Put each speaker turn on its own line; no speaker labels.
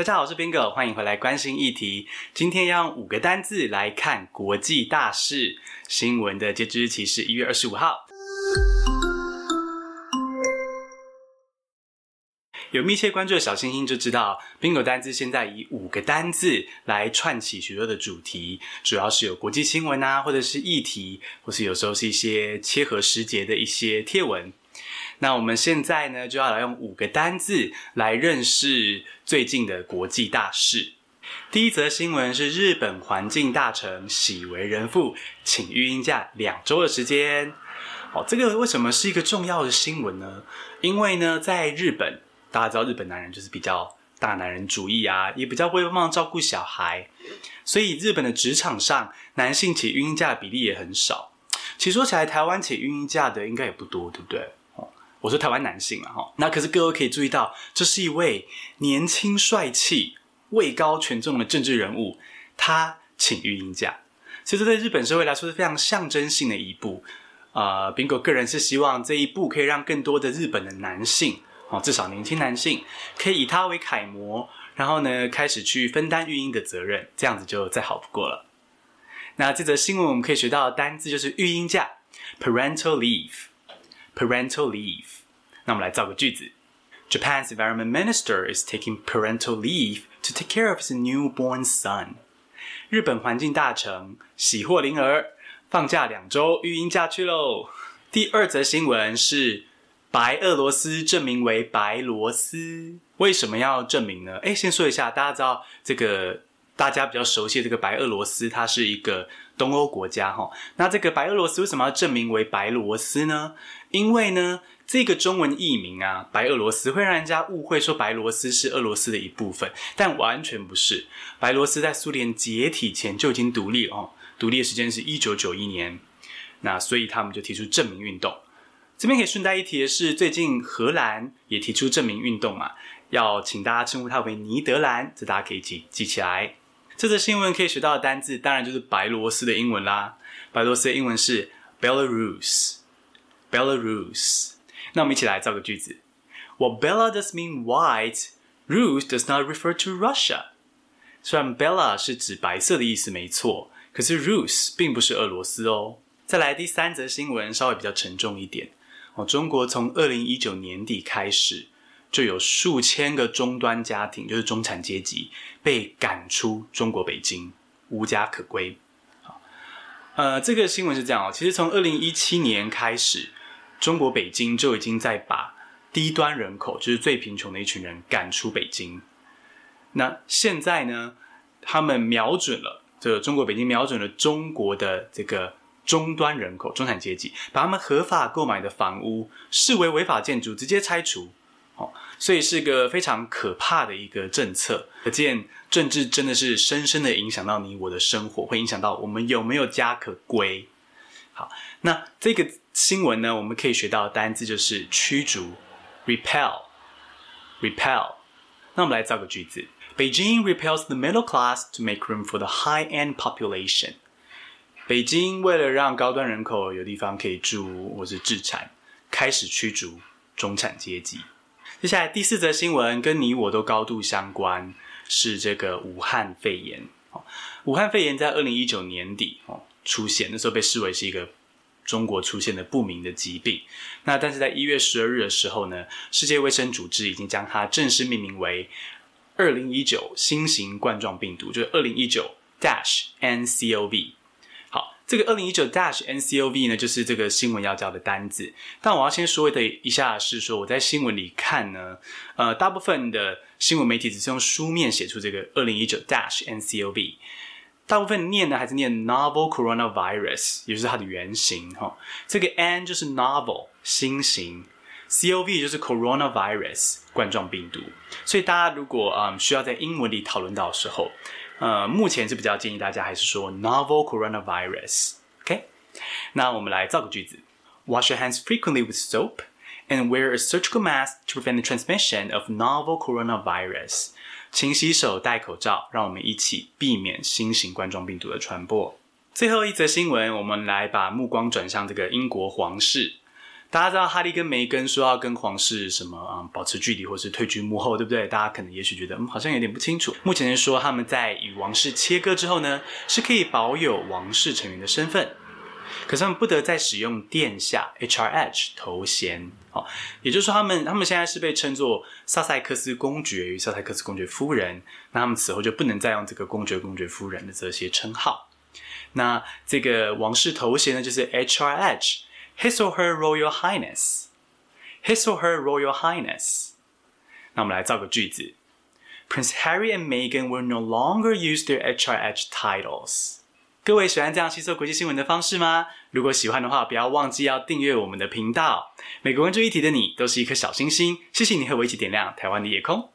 大家好，我是 Bingo，欢迎回来关心议题。今天要用五个单字来看国际大事。新闻的截止日期是一月二十五号。有密切关注的小星星就知道，Bingo 单字现在以五个单字来串起许多的主题，主要是有国际新闻啊，或者是议题，或是有时候是一些切合时节的一些贴文。那我们现在呢，就要来用五个单字来认识最近的国际大事。第一则新闻是日本环境大臣喜为人父，请育婴假两周的时间。哦，这个为什么是一个重要的新闻呢？因为呢，在日本，大家知道日本男人就是比较大男人主义啊，也比较会帮忙照顾小孩，所以日本的职场上男性请育婴假的比例也很少。其实说起来，台湾请育婴假的应该也不多，对不对？我说台湾男性啊，哈，那可是各位可以注意到，这是一位年轻帅气、位高权重的政治人物，他请育婴假，其实对日本社会来说是非常象征性的一步。呃，Bingo 个人是希望这一步可以让更多的日本的男性，哦，至少年轻男性，可以以他为楷模，然后呢，开始去分担育婴的责任，这样子就再好不过了。那这则新闻我们可以学到的单字就是育婴假，parental leave。Parental leave，那我们来造个句子。Japan's environment minister is taking parental leave to take care of his newborn son。日本环境大臣喜获麟儿，放假两周育婴假去喽。第二则新闻是白俄罗斯正名为白罗斯，为什么要证明呢？诶，先说一下，大家知道这个。大家比较熟悉这个白俄罗斯，它是一个东欧国家哈。那这个白俄罗斯为什么要证明为白罗斯呢？因为呢，这个中文译名啊，白俄罗斯会让人家误会说白罗斯是俄罗斯的一部分，但完全不是。白罗斯在苏联解体前就已经独立了哦，独立的时间是一九九一年。那所以他们就提出证明运动。这边可以顺带一提的是，最近荷兰也提出证明运动嘛，要请大家称呼它为尼德兰，这大家可以一起记起来。这则新闻可以学到的单字，当然就是白罗斯的英文啦。白罗斯的英文是 Belarus，Belarus。那我们一起来造个句子：While Bela does mean white, Rus does not refer to Russia。虽然 Bela 是指白色的意思没错，可是 Rus 并不是俄罗斯哦。再来第三则新闻，稍微比较沉重一点哦。中国从二零一九年底开始。就有数千个中端家庭，就是中产阶级，被赶出中国北京，无家可归。啊，呃，这个新闻是这样哦，其实从二零一七年开始，中国北京就已经在把低端人口，就是最贫穷的一群人赶出北京。那现在呢，他们瞄准了这个中国北京，瞄准了中国的这个中端人口、中产阶级，把他们合法购买的房屋视为违法建筑，直接拆除。所以是个非常可怕的一个政策，可见政治真的是深深的影响到你我的生活，会影响到我们有没有家可归。好，那这个新闻呢，我们可以学到的单字就是驱逐，repel，repel。那我们来造个句子：Beijing repels the middle class to make room for the high-end population。北京为了让高端人口有地方可以住或是置产，开始驱逐中产阶级。接下来第四则新闻跟你我都高度相关，是这个武汉肺炎。哦武汉肺炎在二零一九年底哦出现，那时候被视为是一个中国出现的不明的疾病。那但是在一月十二日的时候呢，世界卫生组织已经将它正式命名为二零一九新型冠状病毒，就是二零一九 dash NCOV。这个二零一九 dash NCOV 呢，就是这个新闻要交的单字。但我要先说的一下是说，我在新闻里看呢，呃，大部分的新闻媒体只是用书面写出这个二零一九 dash NCOV，大部分念呢还是念 novel coronavirus，也就是它的原型哈。这个 N 就是 novel 新型，COV 就是 coronavirus 冠状病毒。所以大家如果嗯需要在英文里讨论到的时候，呃，目前是比较建议大家还是说 novel coronavirus，OK？那我们来造个句子：Wash your hands frequently with soap and wear a surgical mask to prevent the transmission of novel coronavirus。勤洗手，戴口罩，让我们一起避免新型冠状病毒的传播。最后一则新闻，我们来把目光转向这个英国皇室。大家知道哈利跟梅根说要跟皇室什么啊、保持距离，或是退居幕后，对不对？大家可能也许觉得嗯好像有点不清楚。目前是说他们在与王室切割之后呢，是可以保有王室成员的身份，可是他们不得再使用殿下 HRH 头衔。好，也就是说他们他们现在是被称作萨塞克斯公爵与萨塞克斯公爵夫人，那他们此后就不能再用这个公爵公爵夫人的这些称号。那这个王室头衔呢，就是 HRH。His or her Royal Highness. His or her Royal Highness. 那我们来造个句子。Prince Harry and Meghan will no longer use their HRH titles. 各位喜欢这样吸收国际新闻的方式吗？如果喜欢的话，不要忘记要订阅我们的频道。每个关注议题的你，都是一颗小星星。谢谢你和我一起点亮台湾的夜空。